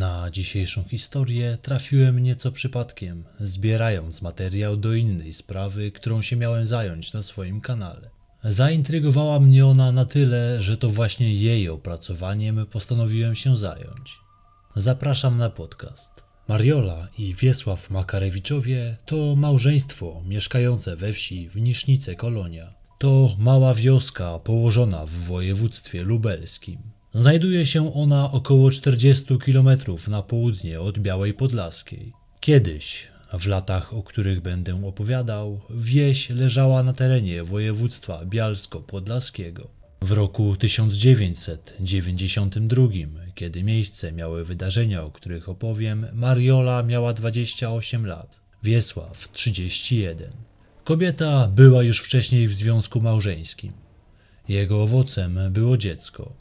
Na dzisiejszą historię trafiłem nieco przypadkiem, zbierając materiał do innej sprawy, którą się miałem zająć na swoim kanale. Zaintrygowała mnie ona na tyle, że to właśnie jej opracowaniem postanowiłem się zająć. Zapraszam na podcast. Mariola i Wiesław Makarewiczowie to małżeństwo mieszkające we wsi w Nisznice Kolonia. To mała wioska położona w województwie lubelskim. Znajduje się ona około 40 km na południe od Białej Podlaskiej. Kiedyś, w latach, o których będę opowiadał, wieś leżała na terenie województwa bialsko-podlaskiego. W roku 1992, kiedy miejsce miały wydarzenia, o których opowiem, Mariola miała 28 lat, Wiesław 31. Kobieta była już wcześniej w związku małżeńskim. Jego owocem było dziecko,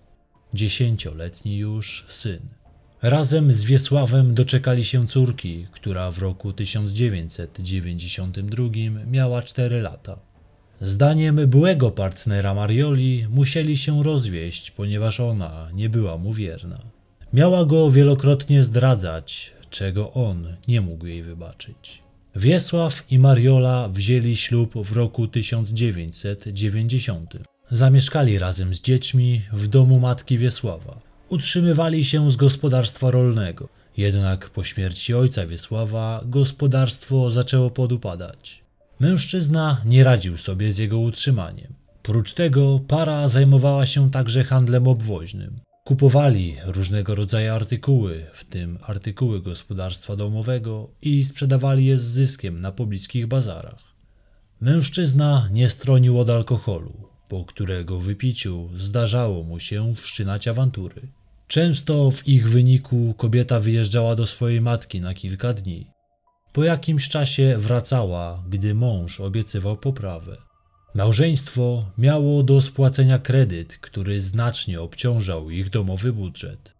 dziesięcioletni już syn. Razem z Wiesławem doczekali się córki, która w roku 1992 miała 4 lata. Zdaniem byłego partnera Marioli musieli się rozwieść, ponieważ ona nie była mu wierna. Miała go wielokrotnie zdradzać, czego on nie mógł jej wybaczyć. Wiesław i Mariola wzięli ślub w roku 1990. Zamieszkali razem z dziećmi w domu matki Wiesława. Utrzymywali się z gospodarstwa rolnego. Jednak po śmierci ojca Wiesława gospodarstwo zaczęło podupadać. Mężczyzna nie radził sobie z jego utrzymaniem. Prócz tego para zajmowała się także handlem obwoźnym. Kupowali różnego rodzaju artykuły, w tym artykuły gospodarstwa domowego i sprzedawali je z zyskiem na pobliskich bazarach. Mężczyzna nie stronił od alkoholu po którego wypiciu zdarzało mu się wszczynać awantury. Często w ich wyniku kobieta wyjeżdżała do swojej matki na kilka dni. Po jakimś czasie wracała, gdy mąż obiecywał poprawę. Małżeństwo miało do spłacenia kredyt, który znacznie obciążał ich domowy budżet.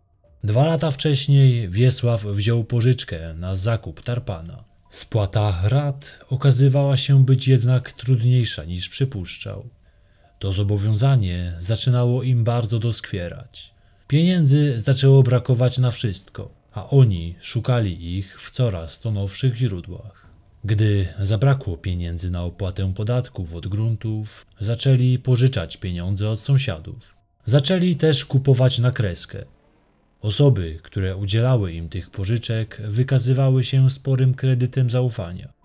Dwa lata wcześniej Wiesław wziął pożyczkę na zakup tarpana. Spłata rat okazywała się być jednak trudniejsza niż przypuszczał. To zobowiązanie zaczynało im bardzo doskwierać. Pieniędzy zaczęło brakować na wszystko, a oni szukali ich w coraz to nowszych źródłach. Gdy zabrakło pieniędzy na opłatę podatków od gruntów, zaczęli pożyczać pieniądze od sąsiadów. Zaczęli też kupować na kreskę. Osoby, które udzielały im tych pożyczek, wykazywały się sporym kredytem zaufania.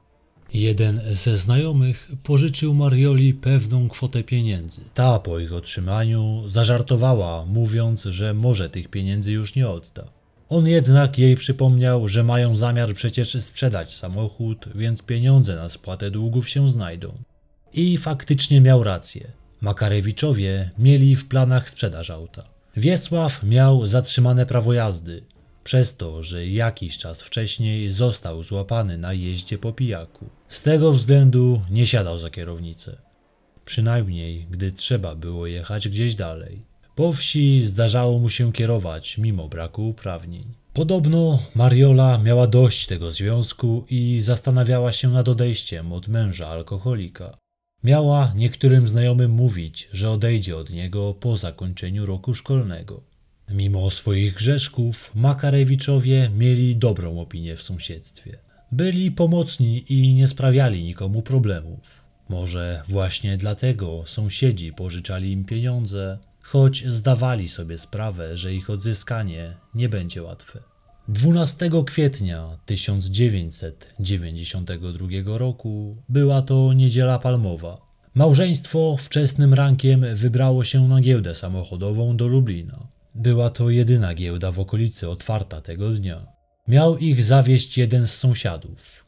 Jeden ze znajomych pożyczył Marioli pewną kwotę pieniędzy. Ta po ich otrzymaniu zażartowała, mówiąc, że może tych pieniędzy już nie odda. On jednak jej przypomniał, że mają zamiar przecież sprzedać samochód, więc pieniądze na spłatę długów się znajdą. I faktycznie miał rację. Makarewiczowie mieli w planach sprzedaż auta. Wiesław miał zatrzymane prawo jazdy, przez to, że jakiś czas wcześniej został złapany na jeździe po pijaku. Z tego względu nie siadał za kierownicę. Przynajmniej, gdy trzeba było jechać gdzieś dalej. Po wsi zdarzało mu się kierować mimo braku uprawnień. Podobno Mariola miała dość tego związku i zastanawiała się nad odejściem od męża alkoholika. Miała niektórym znajomym mówić, że odejdzie od niego po zakończeniu roku szkolnego. Mimo swoich grzeszków, Makarewiczowie mieli dobrą opinię w sąsiedztwie. Byli pomocni i nie sprawiali nikomu problemów. Może właśnie dlatego sąsiedzi pożyczali im pieniądze, choć zdawali sobie sprawę, że ich odzyskanie nie będzie łatwe. 12 kwietnia 1992 roku była to niedziela palmowa. Małżeństwo wczesnym rankiem wybrało się na giełdę samochodową do Lublina. Była to jedyna giełda w okolicy otwarta tego dnia. Miał ich zawieść jeden z sąsiadów.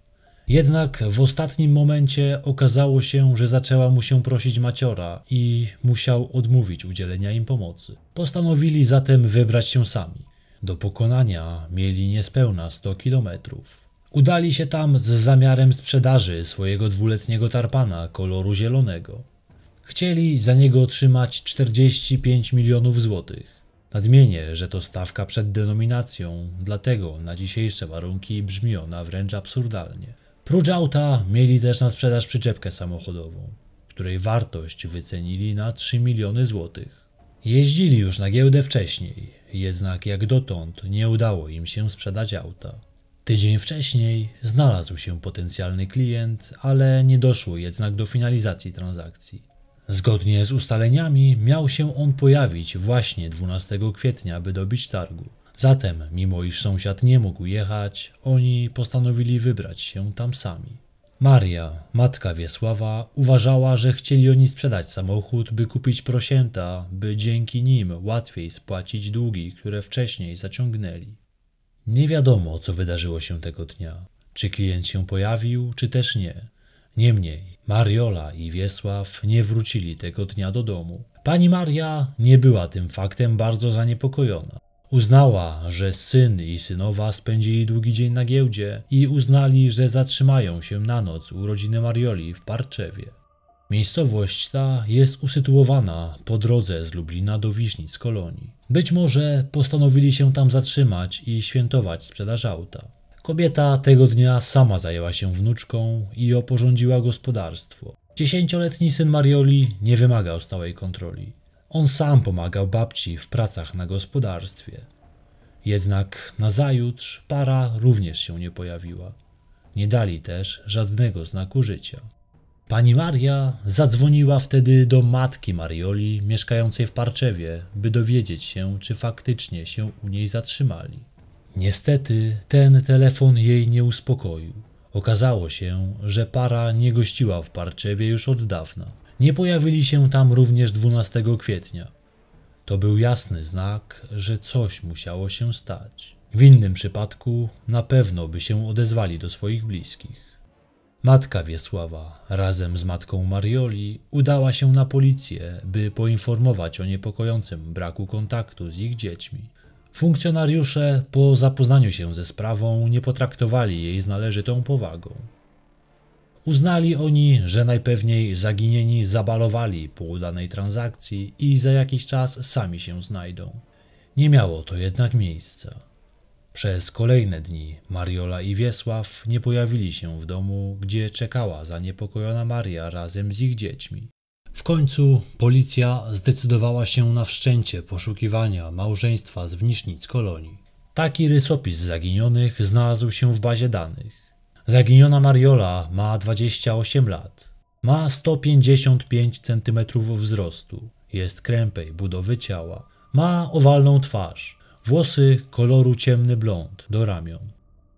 Jednak w ostatnim momencie okazało się, że zaczęła mu się prosić maciora i musiał odmówić udzielenia im pomocy. Postanowili zatem wybrać się sami. Do pokonania mieli niespełna 100 kilometrów. Udali się tam z zamiarem sprzedaży swojego dwuletniego tarpana koloru zielonego. Chcieli za niego otrzymać 45 milionów złotych. Nadmienię, że to stawka przed denominacją, dlatego na dzisiejsze warunki brzmi ona wręcz absurdalnie. Prócz auta mieli też na sprzedaż przyczepkę samochodową, której wartość wycenili na 3 miliony złotych. Jeździli już na giełdę wcześniej, jednak jak dotąd nie udało im się sprzedać auta. Tydzień wcześniej znalazł się potencjalny klient, ale nie doszło jednak do finalizacji transakcji. Zgodnie z ustaleniami miał się on pojawić właśnie 12 kwietnia, by dobić targu. Zatem, mimo iż sąsiad nie mógł jechać, oni postanowili wybrać się tam sami. Maria, matka Wiesława, uważała, że chcieli oni sprzedać samochód, by kupić prosięta, by dzięki nim łatwiej spłacić długi, które wcześniej zaciągnęli. Nie wiadomo, co wydarzyło się tego dnia. Czy klient się pojawił, czy też nie. Niemniej, Mariola i Wiesław nie wrócili tego dnia do domu. Pani Maria nie była tym faktem bardzo zaniepokojona. Uznała, że syn i synowa spędzili długi dzień na giełdzie i uznali, że zatrzymają się na noc u rodziny Marioli w Parczewie. Miejscowość ta jest usytuowana po drodze z Lublina do Wisznic kolonii. Być może postanowili się tam zatrzymać i świętować sprzedaż auta. Kobieta tego dnia sama zajęła się wnuczką i oporządziła gospodarstwo. Dziesięcioletni syn Marioli nie wymagał stałej kontroli. On sam pomagał babci w pracach na gospodarstwie. Jednak nazajutrz para również się nie pojawiła. Nie dali też żadnego znaku życia. Pani Maria zadzwoniła wtedy do matki Marioli mieszkającej w Parczewie, by dowiedzieć się, czy faktycznie się u niej zatrzymali. Niestety ten telefon jej nie uspokoił. Okazało się, że para nie gościła w Parczewie już od dawna. Nie pojawili się tam również 12 kwietnia. To był jasny znak, że coś musiało się stać. W innym przypadku na pewno by się odezwali do swoich bliskich. Matka Wiesława razem z matką Marioli udała się na policję, by poinformować o niepokojącym braku kontaktu z ich dziećmi. Funkcjonariusze po zapoznaniu się ze sprawą nie potraktowali jej z należytą powagą. Uznali oni, że najpewniej zaginieni zabalowali po udanej transakcji i za jakiś czas sami się znajdą. Nie miało to jednak miejsca. Przez kolejne dni Mariola i Wiesław nie pojawili się w domu, gdzie czekała zaniepokojona Maria razem z ich dziećmi. W końcu policja zdecydowała się na wszczęcie poszukiwania małżeństwa z Wnisznic kolonii. Taki rysopis zaginionych znalazł się w bazie danych. Zaginiona Mariola ma 28 lat. Ma 155 cm wzrostu. Jest krępej budowy ciała. Ma owalną twarz. Włosy koloru ciemny blond do ramion.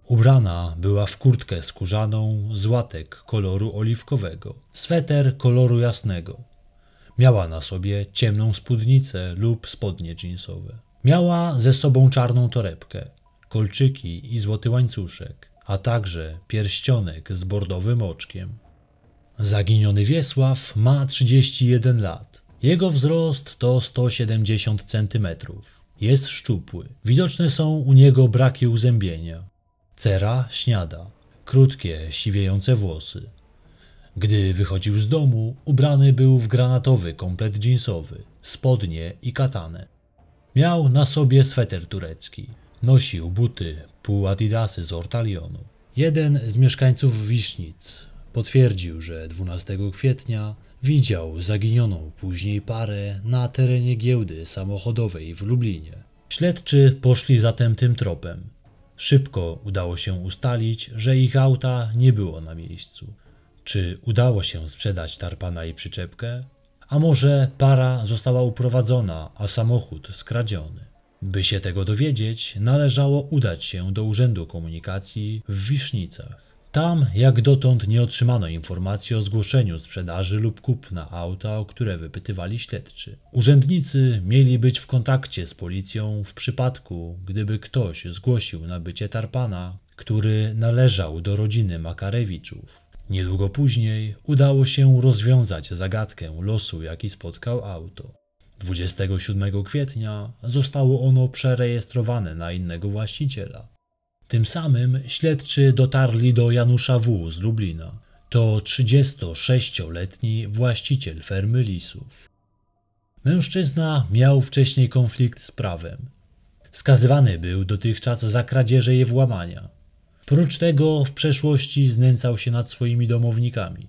Ubrana była w kurtkę skórzaną z łatek koloru oliwkowego, sweter koloru jasnego. Miała na sobie ciemną spódnicę lub spodnie jeansowe. Miała ze sobą czarną torebkę, kolczyki i złoty łańcuszek a także pierścionek z bordowym oczkiem. Zaginiony Wiesław ma 31 lat. Jego wzrost to 170 cm. Jest szczupły. Widoczne są u niego braki uzębienia. Cera śniada, krótkie, siwiejące włosy. Gdy wychodził z domu, ubrany był w granatowy komplet jeansowy, spodnie i katanę. Miał na sobie sweter turecki. Nosił buty pół adidasy z Ortalionu. Jeden z mieszkańców Wisznic potwierdził, że 12 kwietnia widział zaginioną później parę na terenie giełdy samochodowej w Lublinie. Śledczy poszli zatem tym tropem. Szybko udało się ustalić, że ich auta nie było na miejscu. Czy udało się sprzedać tarpana i przyczepkę? A może para została uprowadzona, a samochód skradziony? By się tego dowiedzieć, należało udać się do Urzędu Komunikacji w Wisznicach. Tam, jak dotąd, nie otrzymano informacji o zgłoszeniu sprzedaży lub kupna auta, o które wypytywali śledczy. Urzędnicy mieli być w kontakcie z policją w przypadku, gdyby ktoś zgłosił nabycie tarpana, który należał do rodziny Makarewiczów. Niedługo później udało się rozwiązać zagadkę losu, jaki spotkał auto. 27 kwietnia zostało ono przerejestrowane na innego właściciela. Tym samym śledczy dotarli do Janusza W. z Lublina. To 36-letni właściciel fermy lisów. Mężczyzna miał wcześniej konflikt z prawem. Skazywany był dotychczas za kradzieże i włamania. Prócz tego w przeszłości znęcał się nad swoimi domownikami.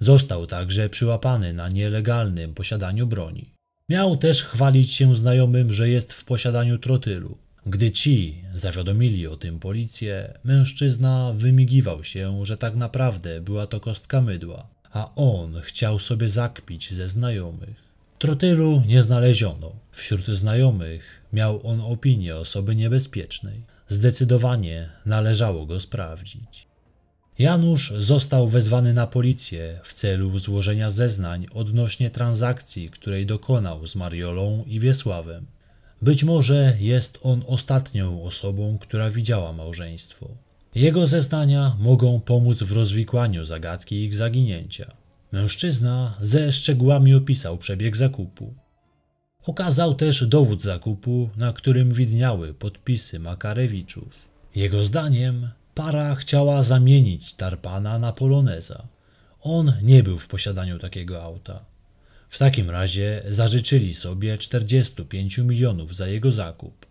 Został także przyłapany na nielegalnym posiadaniu broni. Miał też chwalić się znajomym, że jest w posiadaniu trotylu. Gdy ci zawiadomili o tym policję, mężczyzna wymigiwał się, że tak naprawdę była to kostka mydła, a on chciał sobie zakpić ze znajomych. Trotylu nie znaleziono. Wśród znajomych miał on opinię osoby niebezpiecznej. Zdecydowanie należało go sprawdzić. Janusz został wezwany na policję w celu złożenia zeznań odnośnie transakcji, której dokonał z Mariolą i Wiesławem. Być może jest on ostatnią osobą, która widziała małżeństwo. Jego zeznania mogą pomóc w rozwikłaniu zagadki ich zaginięcia. Mężczyzna ze szczegółami opisał przebieg zakupu. Okazał też dowód zakupu, na którym widniały podpisy Makarewiczów. Jego zdaniem para chciała zamienić Tarpana na Poloneza. On nie był w posiadaniu takiego auta. W takim razie zażyczyli sobie 45 milionów za jego zakup.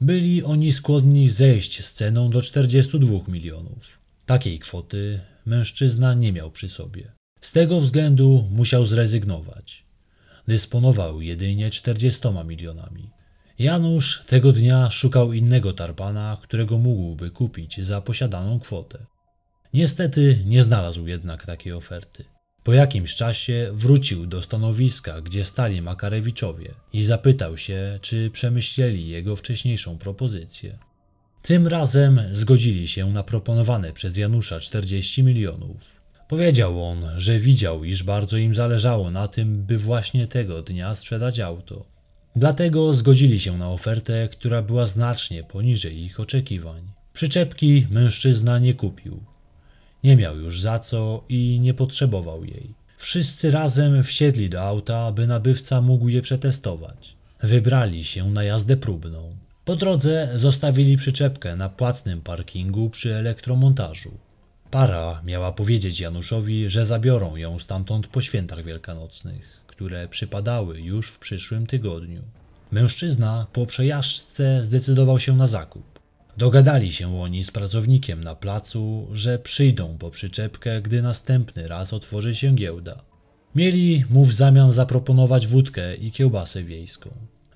Byli oni skłonni zejść z ceną do 42 milionów. Takiej kwoty mężczyzna nie miał przy sobie. Z tego względu musiał zrezygnować. Dysponował jedynie 40 milionami. Janusz tego dnia szukał innego tarpana, którego mógłby kupić za posiadaną kwotę. Niestety nie znalazł jednak takiej oferty. Po jakimś czasie wrócił do stanowiska, gdzie stali Makarewiczowie i zapytał się, czy przemyśleli jego wcześniejszą propozycję. Tym razem zgodzili się na proponowane przez Janusza 40 milionów. Powiedział on, że widział, iż bardzo im zależało na tym, by właśnie tego dnia sprzedać auto. Dlatego zgodzili się na ofertę, która była znacznie poniżej ich oczekiwań. Przyczepki mężczyzna nie kupił. Nie miał już za co i nie potrzebował jej. Wszyscy razem wsiedli do auta, by nabywca mógł je przetestować. Wybrali się na jazdę próbną. Po drodze zostawili przyczepkę na płatnym parkingu przy elektromontażu. Para miała powiedzieć Januszowi, że zabiorą ją stamtąd po świętach wielkanocnych, które przypadały już w przyszłym tygodniu. Mężczyzna po przejażdżce zdecydował się na zakup. Dogadali się oni z pracownikiem na placu, że przyjdą po przyczepkę, gdy następny raz otworzy się giełda. Mieli mu w zamian zaproponować wódkę i kiełbasę wiejską.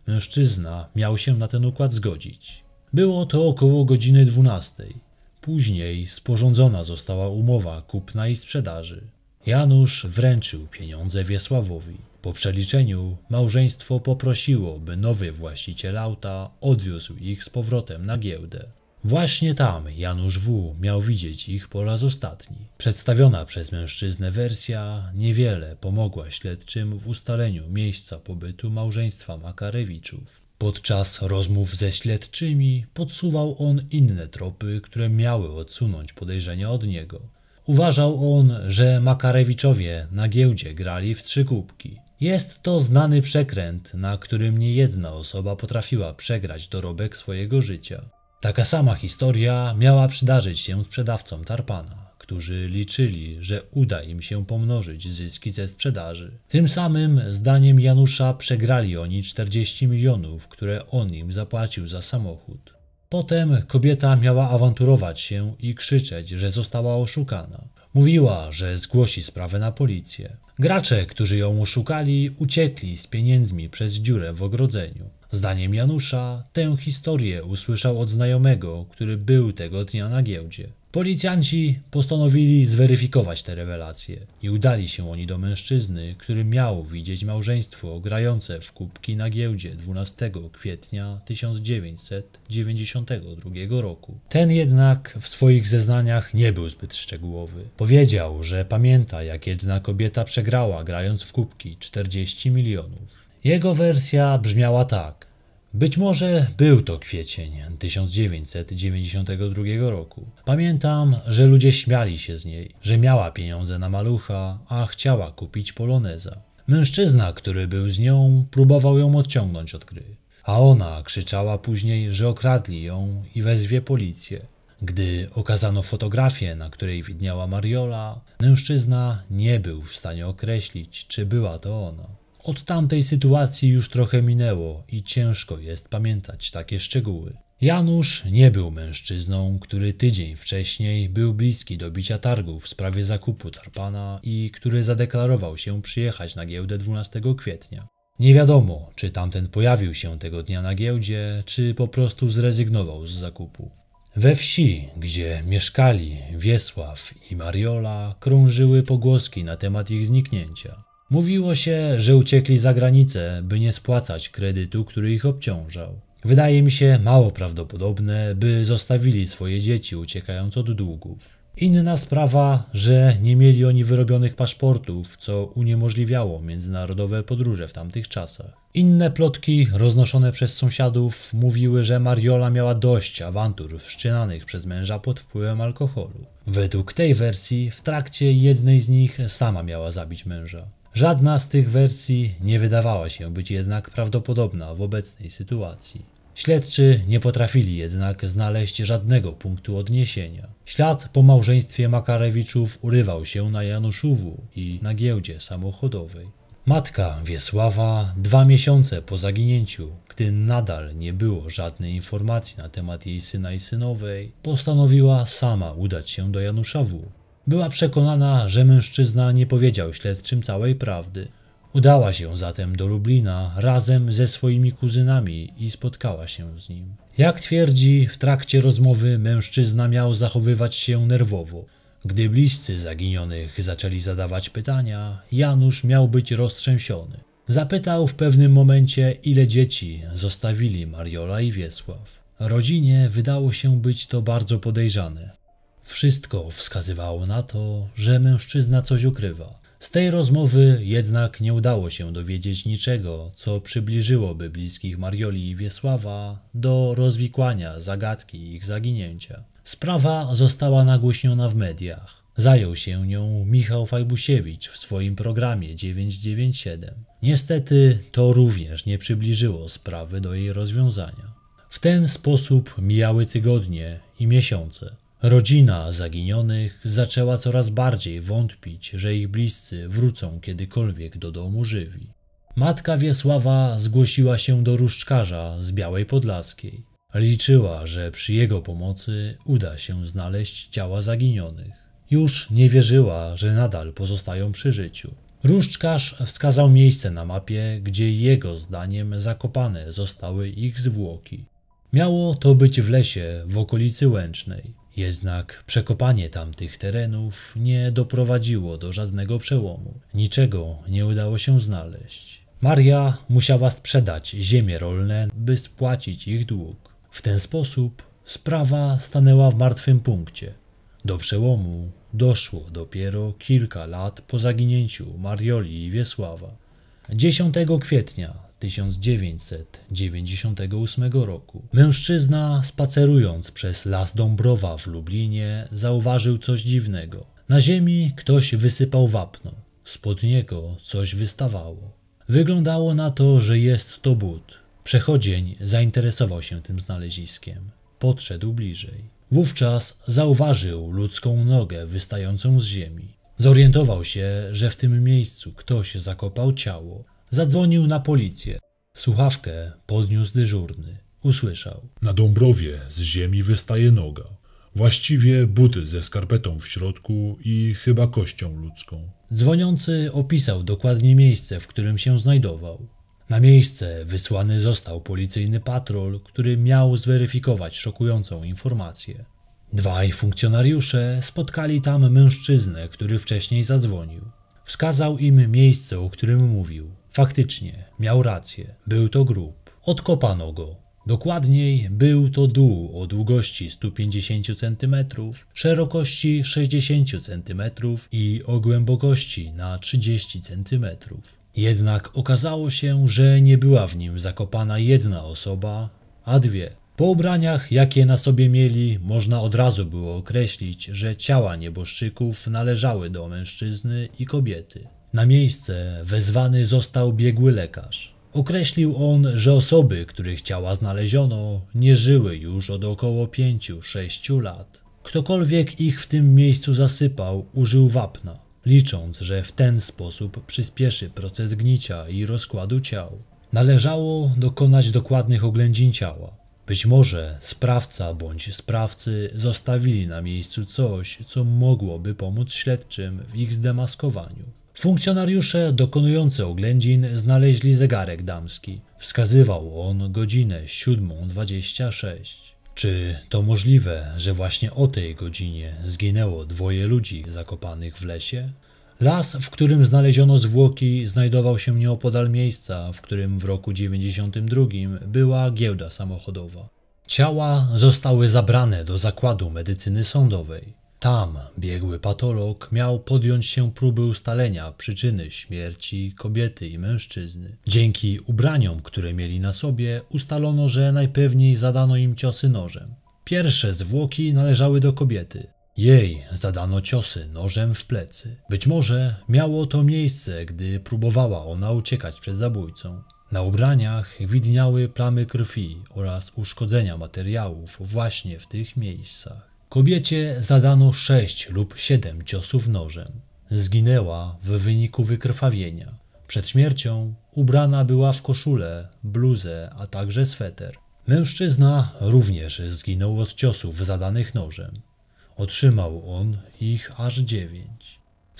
Mężczyzna miał się na ten układ zgodzić. Było to około godziny dwunastej. Później sporządzona została umowa kupna i sprzedaży. Janusz wręczył pieniądze Wiesławowi. Po przeliczeniu małżeństwo poprosiło, by nowy właściciel auta odwiózł ich z powrotem na giełdę. Właśnie tam Janusz W. miał widzieć ich po raz ostatni. Przedstawiona przez mężczyznę wersja niewiele pomogła śledczym w ustaleniu miejsca pobytu małżeństwa Makarewiczów. Podczas rozmów ze śledczymi podsuwał on inne tropy, które miały odsunąć podejrzenia od niego. Uważał on, że Makarewiczowie na giełdzie grali w trzy kubki. Jest to znany przekręt, na którym niejedna osoba potrafiła przegrać dorobek swojego życia. Taka sama historia miała przydarzyć się sprzedawcom Tarpana którzy liczyli, że uda im się pomnożyć zyski ze sprzedaży. Tym samym, zdaniem Janusza, przegrali oni 40 milionów, które on im zapłacił za samochód. Potem kobieta miała awanturować się i krzyczeć, że została oszukana. Mówiła, że zgłosi sprawę na policję. Gracze, którzy ją oszukali, uciekli z pieniędzmi przez dziurę w ogrodzeniu. Zdaniem Janusza tę historię usłyszał od znajomego, który był tego dnia na giełdzie. Policjanci postanowili zweryfikować te rewelacje i udali się oni do mężczyzny, który miał widzieć małżeństwo grające w kubki na giełdzie 12 kwietnia 1992 roku. Ten jednak w swoich zeznaniach nie był zbyt szczegółowy. Powiedział, że pamięta jak jedna kobieta przegrała grając w kubki 40 milionów. Jego wersja brzmiała tak. Być może był to kwiecień 1992 roku. Pamiętam, że ludzie śmiali się z niej, że miała pieniądze na malucha, a chciała kupić poloneza. Mężczyzna, który był z nią, próbował ją odciągnąć od gry, a ona krzyczała później, że okradli ją i wezwie policję. Gdy okazano fotografię, na której widniała Mariola, mężczyzna nie był w stanie określić, czy była to ona. Od tamtej sytuacji już trochę minęło i ciężko jest pamiętać takie szczegóły. Janusz nie był mężczyzną, który tydzień wcześniej był bliski do bicia targów w sprawie zakupu tarpana i który zadeklarował się przyjechać na giełdę 12 kwietnia. Nie wiadomo, czy tamten pojawił się tego dnia na giełdzie, czy po prostu zrezygnował z zakupu. We wsi, gdzie mieszkali Wiesław i Mariola, krążyły pogłoski na temat ich zniknięcia. Mówiło się, że uciekli za granicę, by nie spłacać kredytu, który ich obciążał. Wydaje mi się mało prawdopodobne, by zostawili swoje dzieci uciekając od długów. Inna sprawa, że nie mieli oni wyrobionych paszportów, co uniemożliwiało międzynarodowe podróże w tamtych czasach. Inne plotki roznoszone przez sąsiadów mówiły, że Mariola miała dość awantur wszczynanych przez męża pod wpływem alkoholu. Według tej wersji, w trakcie jednej z nich sama miała zabić męża. Żadna z tych wersji nie wydawała się być jednak prawdopodobna w obecnej sytuacji. Śledczy nie potrafili jednak znaleźć żadnego punktu odniesienia. Ślad po małżeństwie Makarewiczów urywał się na Januszowu i na giełdzie samochodowej. Matka Wiesława, dwa miesiące po zaginięciu, gdy nadal nie było żadnej informacji na temat jej syna i synowej, postanowiła sama udać się do Janusza W. Była przekonana, że mężczyzna nie powiedział śledczym całej prawdy. Udała się zatem do Lublina razem ze swoimi kuzynami i spotkała się z nim. Jak twierdzi, w trakcie rozmowy mężczyzna miał zachowywać się nerwowo. Gdy bliscy zaginionych zaczęli zadawać pytania, Janusz miał być roztrzęsiony. Zapytał w pewnym momencie, ile dzieci zostawili Mariola i Wiesław. Rodzinie wydało się być to bardzo podejrzane. Wszystko wskazywało na to, że mężczyzna coś ukrywa. Z tej rozmowy jednak nie udało się dowiedzieć niczego, co przybliżyłoby bliskich Marioli i Wiesława do rozwikłania zagadki ich zaginięcia. Sprawa została nagłośniona w mediach. Zajął się nią Michał Fajbusiewicz w swoim programie 997. Niestety to również nie przybliżyło sprawy do jej rozwiązania. W ten sposób mijały tygodnie i miesiące. Rodzina zaginionych zaczęła coraz bardziej wątpić, że ich bliscy wrócą kiedykolwiek do domu żywi. Matka Wiesława zgłosiła się do różdżkarza z Białej Podlaskiej. Liczyła, że przy jego pomocy uda się znaleźć ciała zaginionych. Już nie wierzyła, że nadal pozostają przy życiu. Różdżkarz wskazał miejsce na mapie, gdzie jego zdaniem zakopane zostały ich zwłoki. Miało to być w lesie w okolicy Łęcznej. Jednak przekopanie tamtych terenów nie doprowadziło do żadnego przełomu. Niczego nie udało się znaleźć. Maria musiała sprzedać ziemie rolne, by spłacić ich dług. W ten sposób sprawa stanęła w martwym punkcie. Do przełomu doszło dopiero kilka lat po zaginięciu Marioli i Wiesława. 10 kwietnia 1998 roku. Mężczyzna, spacerując przez las Dąbrowa w Lublinie, zauważył coś dziwnego. Na ziemi ktoś wysypał wapno. Spod niego coś wystawało. Wyglądało na to, że jest to but. Przechodzień zainteresował się tym znaleziskiem. Podszedł bliżej. Wówczas zauważył ludzką nogę wystającą z ziemi. Zorientował się, że w tym miejscu ktoś zakopał ciało. Zadzwonił na policję. Słuchawkę podniósł dyżurny. Usłyszał. Na Dąbrowie z ziemi wystaje noga. Właściwie buty ze skarpetą w środku i chyba kością ludzką. Dzwoniący opisał dokładnie miejsce, w którym się znajdował. Na miejsce wysłany został policyjny patrol, który miał zweryfikować szokującą informację. Dwaj funkcjonariusze spotkali tam mężczyznę, który wcześniej zadzwonił. Wskazał im miejsce, o którym mówił. Faktycznie, miał rację, był to grób. Odkopano go. Dokładniej, był to dół o długości 150 cm, szerokości 60 cm i o głębokości na 30 cm. Jednak okazało się, że nie była w nim zakopana jedna osoba, a dwie. Po ubraniach, jakie na sobie mieli, można od razu było określić, że ciała nieboszczyków należały do mężczyzny i kobiety. Na miejsce wezwany został biegły lekarz. Określił on, że osoby, których ciała znaleziono, nie żyły już od około 5-6 lat. Ktokolwiek ich w tym miejscu zasypał, użył wapna, licząc, że w ten sposób przyspieszy proces gnicia i rozkładu ciał. Należało dokonać dokładnych oględzin ciała. Być może sprawca bądź sprawcy zostawili na miejscu coś, co mogłoby pomóc śledczym w ich zdemaskowaniu. Funkcjonariusze dokonujący oględzin znaleźli zegarek damski. Wskazywał on godzinę 7.26. Czy to możliwe, że właśnie o tej godzinie zginęło dwoje ludzi zakopanych w lesie? Las, w którym znaleziono zwłoki, znajdował się nieopodal miejsca, w którym w roku 92 była giełda samochodowa. Ciała zostały zabrane do zakładu medycyny sądowej. Tam biegły patolog miał podjąć się próby ustalenia przyczyny śmierci kobiety i mężczyzny. Dzięki ubraniom, które mieli na sobie, ustalono, że najpewniej zadano im ciosy nożem. Pierwsze zwłoki należały do kobiety. Jej zadano ciosy nożem w plecy. Być może miało to miejsce, gdy próbowała ona uciekać przed zabójcą. Na ubraniach widniały plamy krwi oraz uszkodzenia materiałów właśnie w tych miejscach. Kobiecie zadano sześć lub siedem ciosów nożem. Zginęła w wyniku wykrwawienia. Przed śmiercią ubrana była w koszulę, bluzę, a także sweter. Mężczyzna również zginął od ciosów zadanych nożem. Otrzymał on ich aż dziewięć.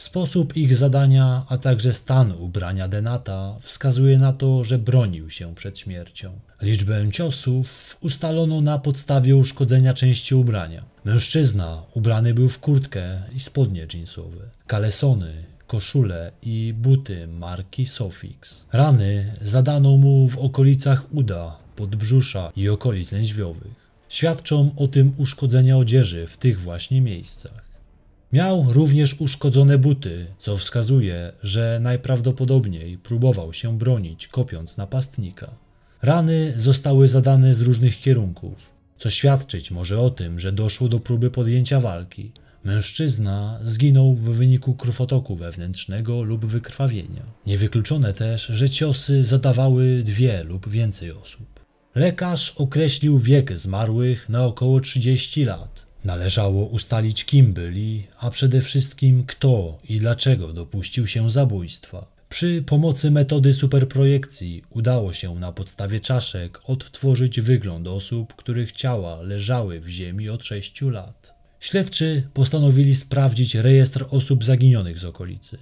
Sposób ich zadania, a także stan ubrania Denata wskazuje na to, że bronił się przed śmiercią. Liczbę ciosów ustalono na podstawie uszkodzenia części ubrania. Mężczyzna ubrany był w kurtkę i spodnie jeansowe, kalesony, koszulę i buty marki Sofix. Rany zadano mu w okolicach uda, podbrzusza i okolic lędźwiowych. Świadczą o tym uszkodzenia odzieży w tych właśnie miejscach. Miał również uszkodzone buty, co wskazuje, że najprawdopodobniej próbował się bronić, kopiąc napastnika. Rany zostały zadane z różnych kierunków, co świadczyć może o tym, że doszło do próby podjęcia walki. Mężczyzna zginął w wyniku krwotoku wewnętrznego lub wykrwawienia. Niewykluczone też, że ciosy zadawały dwie lub więcej osób. Lekarz określił wiek zmarłych na około 30 lat. Należało ustalić, kim byli, a przede wszystkim kto i dlaczego dopuścił się zabójstwa. Przy pomocy metody superprojekcji udało się na podstawie czaszek odtworzyć wygląd osób, których ciała leżały w ziemi od 6 lat. Śledczy postanowili sprawdzić rejestr osób zaginionych z okolicy.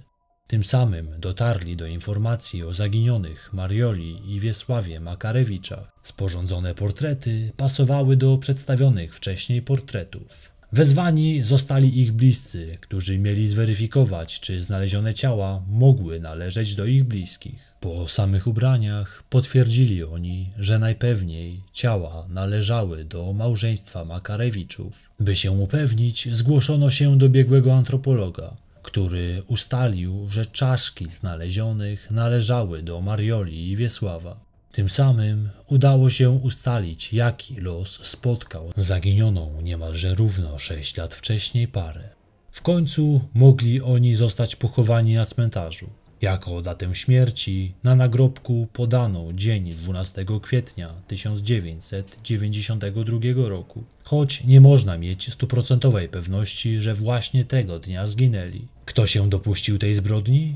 Tym samym dotarli do informacji o zaginionych Marioli i Wiesławie Makarewiczach. Sporządzone portrety pasowały do przedstawionych wcześniej portretów. Wezwani zostali ich bliscy, którzy mieli zweryfikować, czy znalezione ciała mogły należeć do ich bliskich. Po samych ubraniach potwierdzili oni, że najpewniej ciała należały do małżeństwa Makarewiczów. By się upewnić, zgłoszono się do biegłego antropologa, który ustalił, że czaszki znalezionych należały do Marioli i Wiesława. Tym samym udało się ustalić, jaki los spotkał zaginioną niemalże równo sześć lat wcześniej parę. W końcu mogli oni zostać pochowani na cmentarzu. Jako datę śmierci na nagrobku podano dzień 12 kwietnia 1992 roku, choć nie można mieć stuprocentowej pewności, że właśnie tego dnia zginęli. Kto się dopuścił tej zbrodni?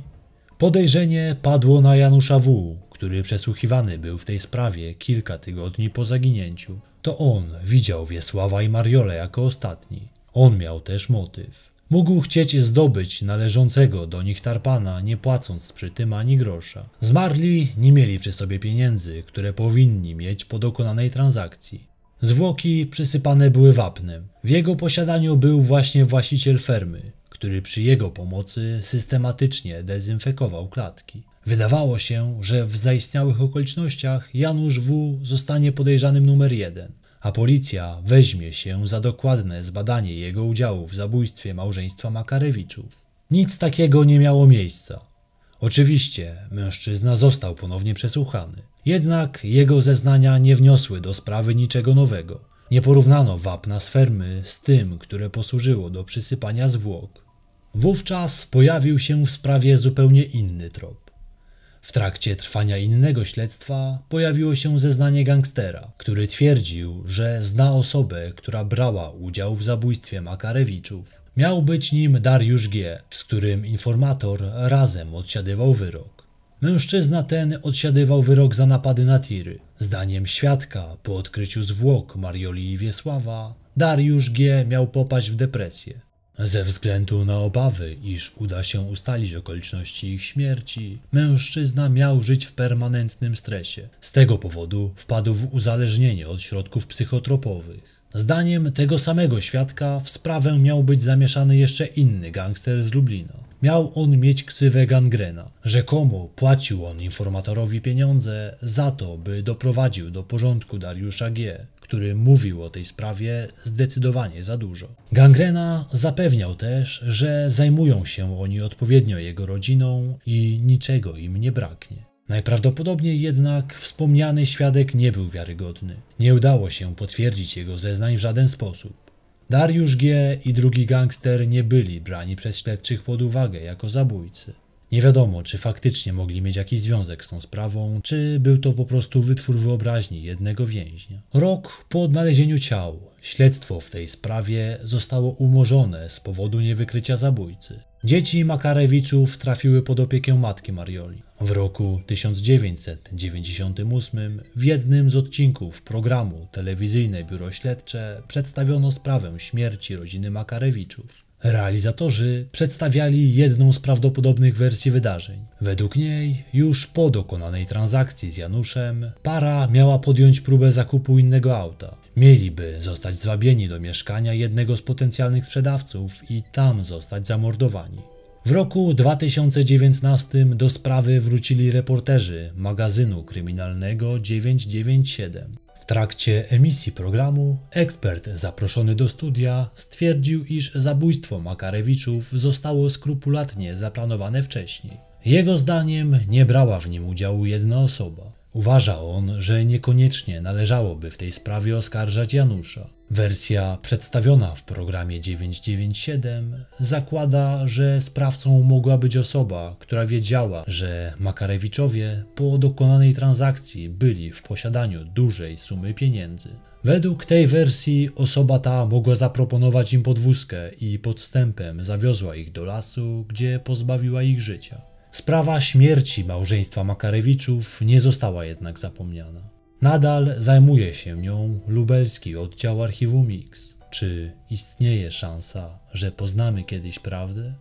Podejrzenie padło na Janusza W., który przesłuchiwany był w tej sprawie kilka tygodni po zaginięciu. To on widział Wiesława i Mariolę jako ostatni. On miał też motyw. Mógł chcieć zdobyć należącego do nich tarpana, nie płacąc przy tym ani grosza. Zmarli nie mieli przy sobie pieniędzy, które powinni mieć po dokonanej transakcji. Zwłoki przysypane były wapnem. W jego posiadaniu był właśnie właściciel fermy, który przy jego pomocy systematycznie dezynfekował klatki. Wydawało się, że w zaistniałych okolicznościach Janusz W. zostanie podejrzanym numer jeden, a policja weźmie się za dokładne zbadanie jego udziału w zabójstwie małżeństwa Makarewiczów. Nic takiego nie miało miejsca. Oczywiście mężczyzna został ponownie przesłuchany, jednak jego zeznania nie wniosły do sprawy niczego nowego. Nie porównano wapna z fermy z tym, które posłużyło do przysypania zwłok. Wówczas pojawił się w sprawie zupełnie inny trop. W trakcie trwania innego śledztwa pojawiło się zeznanie gangstera, który twierdził, że zna osobę, która brała udział w zabójstwie Makarewiczów. Miał być nim Dariusz G., z którym informator razem odsiadywał wyrok. Mężczyzna ten odsiadywał wyrok za napady na tiry. Zdaniem świadka, po odkryciu zwłok Marioli i Wiesława, Dariusz G. miał popaść w depresję. Ze względu na obawy, iż uda się ustalić okoliczności ich śmierci, mężczyzna miał żyć w permanentnym stresie. Z tego powodu wpadł w uzależnienie od środków psychotropowych. Zdaniem tego samego świadka w sprawę miał być zamieszany jeszcze inny gangster z Lublina. Miał on mieć ksywę gangrena. Rzekomo płacił on informatorowi pieniądze za to, by doprowadził do porządku Dariusza G., który mówił o tej sprawie zdecydowanie za dużo. Gangrena zapewniał też, że zajmują się oni odpowiednio jego rodziną i niczego im nie braknie. Najprawdopodobniej jednak wspomniany świadek nie był wiarygodny. Nie udało się potwierdzić jego zeznań w żaden sposób. Dariusz G. i drugi gangster nie byli brani przez śledczych pod uwagę jako zabójcy. Nie wiadomo, czy faktycznie mogli mieć jakiś związek z tą sprawą, czy był to po prostu wytwór wyobraźni jednego więźnia. Rok po odnalezieniu ciał, śledztwo w tej sprawie zostało umorzone z powodu niewykrycia zabójcy. Dzieci Makarewiczów trafiły pod opiekę matki Marioli. W roku 1998 w jednym z odcinków programu Telewizyjne Biuro Śledcze przedstawiono sprawę śmierci rodziny Makarewiczów. Realizatorzy przedstawiali jedną z prawdopodobnych wersji wydarzeń. Według niej, już po dokonanej transakcji z Januszem, para miała podjąć próbę zakupu innego auta. Mieliby zostać zwabieni do mieszkania jednego z potencjalnych sprzedawców i tam zostać zamordowani. W roku 2019 do sprawy wrócili reporterzy magazynu kryminalnego 997. W trakcie emisji programu ekspert zaproszony do studia stwierdził, iż zabójstwo Makarewiczów zostało skrupulatnie zaplanowane wcześniej. Jego zdaniem nie brała w nim udziału jedna osoba. Uważa on, że niekoniecznie należałoby w tej sprawie oskarżać Janusza. Wersja przedstawiona w programie 997 zakłada, że sprawcą mogła być osoba, która wiedziała, że Makarewiczowie po dokonanej transakcji byli w posiadaniu dużej sumy pieniędzy. Według tej wersji osoba ta mogła zaproponować im podwózkę i podstępem zawiozła ich do lasu, gdzie pozbawiła ich życia. Sprawa śmierci małżeństwa Makarewiczów nie została jednak zapomniana. Nadal zajmuje się nią lubelski oddział archiwum Mix. Czy istnieje szansa, że poznamy kiedyś prawdę?